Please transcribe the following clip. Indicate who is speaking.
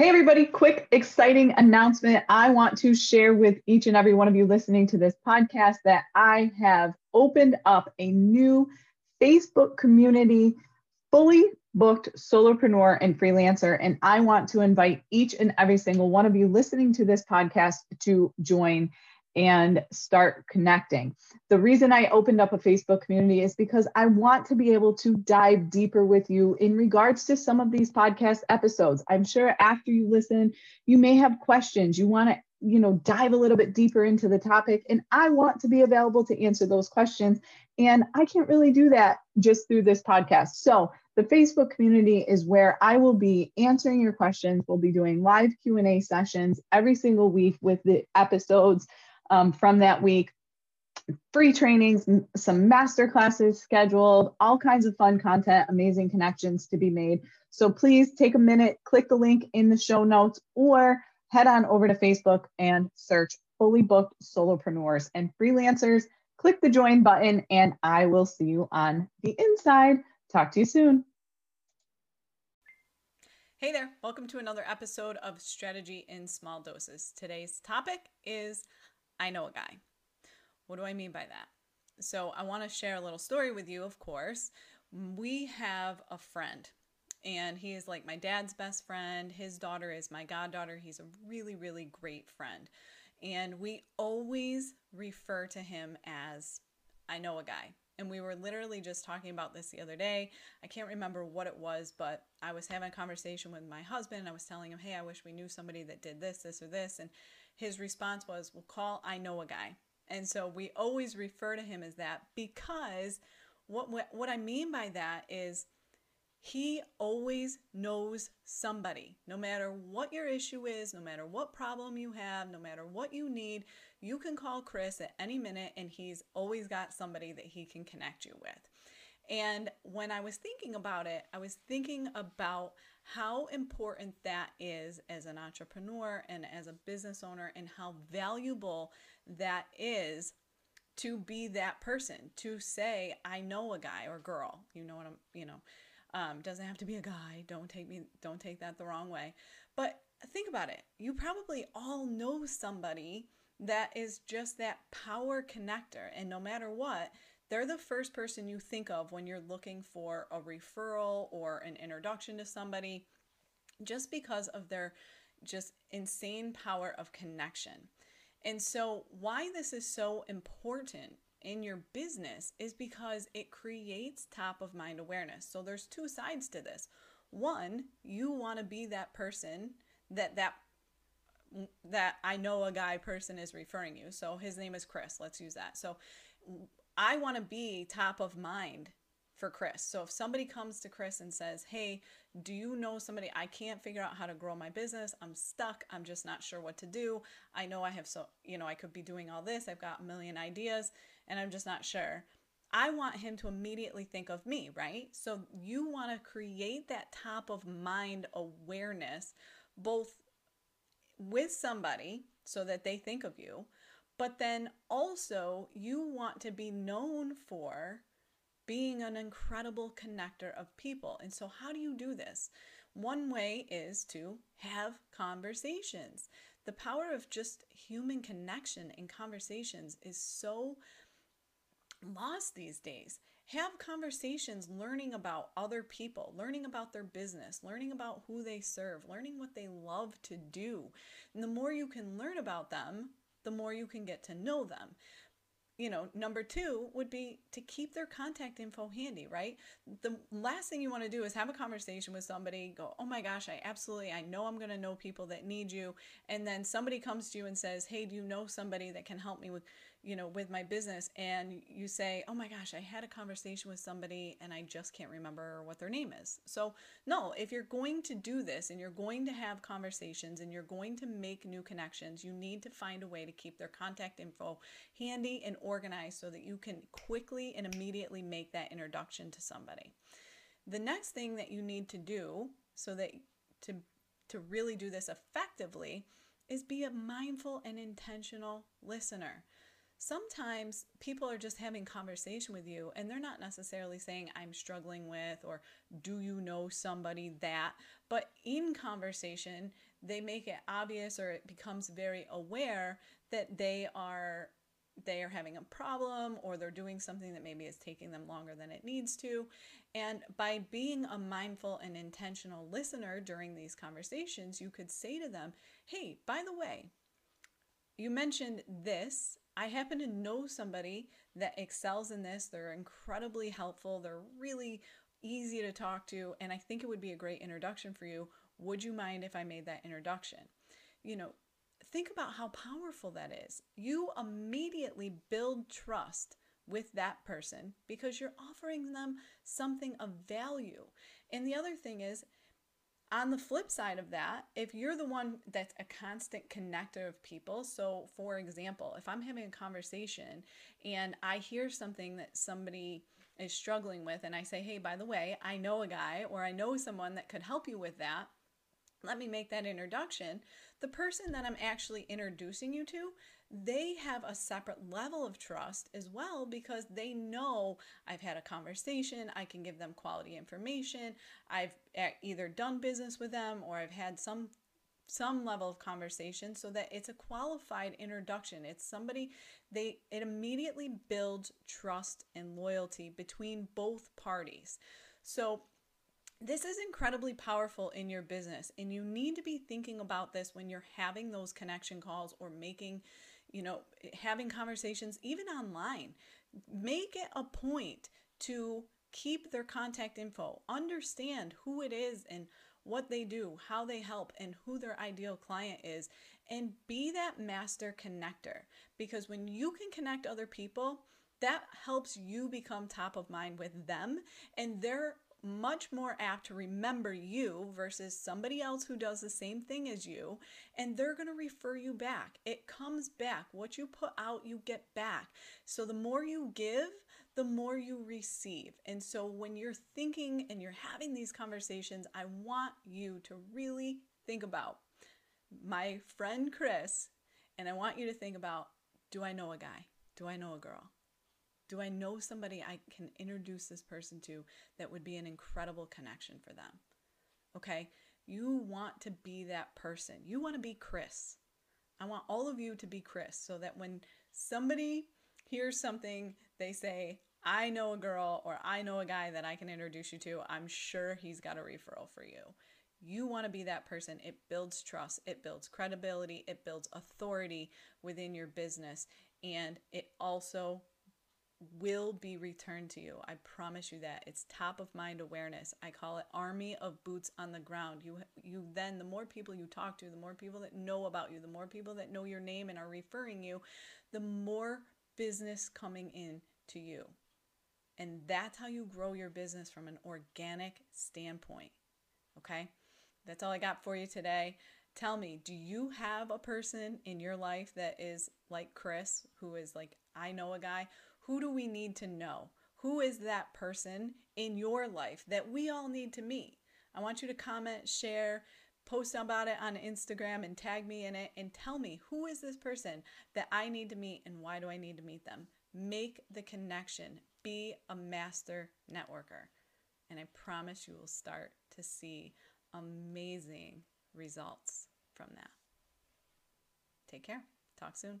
Speaker 1: Hey, everybody, quick, exciting announcement. I want to share with each and every one of you listening to this podcast that I have opened up a new Facebook community, fully booked solopreneur and freelancer. And I want to invite each and every single one of you listening to this podcast to join and start connecting. The reason I opened up a Facebook community is because I want to be able to dive deeper with you in regards to some of these podcast episodes. I'm sure after you listen, you may have questions. You want to you know dive a little bit deeper into the topic and i want to be available to answer those questions and i can't really do that just through this podcast so the facebook community is where i will be answering your questions we'll be doing live q&a sessions every single week with the episodes um, from that week. Free trainings, some master classes scheduled, all kinds of fun content, amazing connections to be made. So please take a minute, click the link in the show notes, or head on over to Facebook and search fully booked solopreneurs and freelancers. Click the join button, and I will see you on the inside. Talk to you soon.
Speaker 2: Hey there, welcome to another episode of Strategy in Small Doses. Today's topic is I know a guy. What do I mean by that? So, I want to share a little story with you, of course. We have a friend, and he is like my dad's best friend. His daughter is my goddaughter. He's a really, really great friend. And we always refer to him as I know a guy. And we were literally just talking about this the other day. I can't remember what it was, but I was having a conversation with my husband. I was telling him, hey, I wish we knew somebody that did this, this, or this. And his response was, Well, call I know a guy. And so we always refer to him as that because what, what, what I mean by that is he always knows somebody. No matter what your issue is, no matter what problem you have, no matter what you need, you can call Chris at any minute and he's always got somebody that he can connect you with. And when I was thinking about it, I was thinking about how important that is as an entrepreneur and as a business owner, and how valuable that is to be that person to say, I know a guy or girl. You know what I'm, you know, um, doesn't have to be a guy. Don't take me, don't take that the wrong way. But think about it. You probably all know somebody that is just that power connector. And no matter what, they're the first person you think of when you're looking for a referral or an introduction to somebody just because of their just insane power of connection. And so, why this is so important in your business is because it creates top of mind awareness. So, there's two sides to this. One, you want to be that person that that that I know a guy person is referring you. So his name is Chris. Let's use that. So I want to be top of mind for Chris. So if somebody comes to Chris and says, Hey, do you know somebody? I can't figure out how to grow my business. I'm stuck. I'm just not sure what to do. I know I have so, you know, I could be doing all this. I've got a million ideas and I'm just not sure. I want him to immediately think of me, right? So you want to create that top of mind awareness both with somebody so that they think of you, but then also, you want to be known for being an incredible connector of people. And so, how do you do this? One way is to have conversations. The power of just human connection and conversations is so lost these days. Have conversations learning about other people, learning about their business, learning about who they serve, learning what they love to do. And the more you can learn about them, the more you can get to know them. You know, number two would be to keep their contact info handy, right? The last thing you want to do is have a conversation with somebody, go, oh my gosh, I absolutely, I know I'm going to know people that need you. And then somebody comes to you and says, hey, do you know somebody that can help me with, you know, with my business and you say, oh my gosh, I had a conversation with somebody and I just can't remember what their name is. So, no, if you're going to do this and you're going to have conversations and you're going to make new connections, you need to find a way to keep their contact info handy and organized so that you can quickly and immediately make that introduction to somebody. The next thing that you need to do so that to to really do this effectively is be a mindful and intentional listener sometimes people are just having conversation with you and they're not necessarily saying i'm struggling with or do you know somebody that? But in conversation they make it obvious or it becomes very aware that they are they are having a problem or they're doing something that maybe is taking them longer than it needs to. And by being a mindful and intentional listener during these conversations you could say to them hey by the way you mentioned this I happen to know somebody that excels in this. They're incredibly helpful. They're really easy to talk to, and I think it would be a great introduction for you. Would you mind if I made that introduction? You know, think about how powerful that is. You immediately build trust with that person because you're offering them something of value. And the other thing is, on the flip side of that, if you're the one that's a constant connector of people, so for example, if I'm having a conversation and I hear something that somebody is struggling with, and I say, hey, by the way, I know a guy or I know someone that could help you with that, let me make that introduction. The person that I'm actually introducing you to, they have a separate level of trust as well because they know I've had a conversation, I can give them quality information, I've either done business with them or I've had some some level of conversation so that it's a qualified introduction. It's somebody they it immediately builds trust and loyalty between both parties. So this is incredibly powerful in your business and you need to be thinking about this when you're having those connection calls or making you know, having conversations even online. Make it a point to keep their contact info, understand who it is and what they do, how they help, and who their ideal client is, and be that master connector. Because when you can connect other people, that helps you become top of mind with them, and they're much more apt to remember you versus somebody else who does the same thing as you, and they're going to refer you back. It comes back. What you put out, you get back. So the more you give, the more you receive. And so when you're thinking and you're having these conversations, I want you to really think about my friend Chris, and I want you to think about do I know a guy? Do I know a girl? Do I know somebody I can introduce this person to that would be an incredible connection for them? Okay, you want to be that person. You want to be Chris. I want all of you to be Chris so that when somebody hears something, they say, I know a girl or I know a guy that I can introduce you to. I'm sure he's got a referral for you. You want to be that person. It builds trust, it builds credibility, it builds authority within your business, and it also will be returned to you. I promise you that. It's top of mind awareness. I call it army of boots on the ground. You you then the more people you talk to, the more people that know about you, the more people that know your name and are referring you, the more business coming in to you. And that's how you grow your business from an organic standpoint. Okay? That's all I got for you today. Tell me, do you have a person in your life that is like Chris, who is like, I know a guy who do we need to know? Who is that person in your life that we all need to meet? I want you to comment, share, post about it on Instagram and tag me in it and tell me who is this person that I need to meet and why do I need to meet them? Make the connection. Be a master networker. And I promise you will start to see amazing results from that. Take care. Talk soon.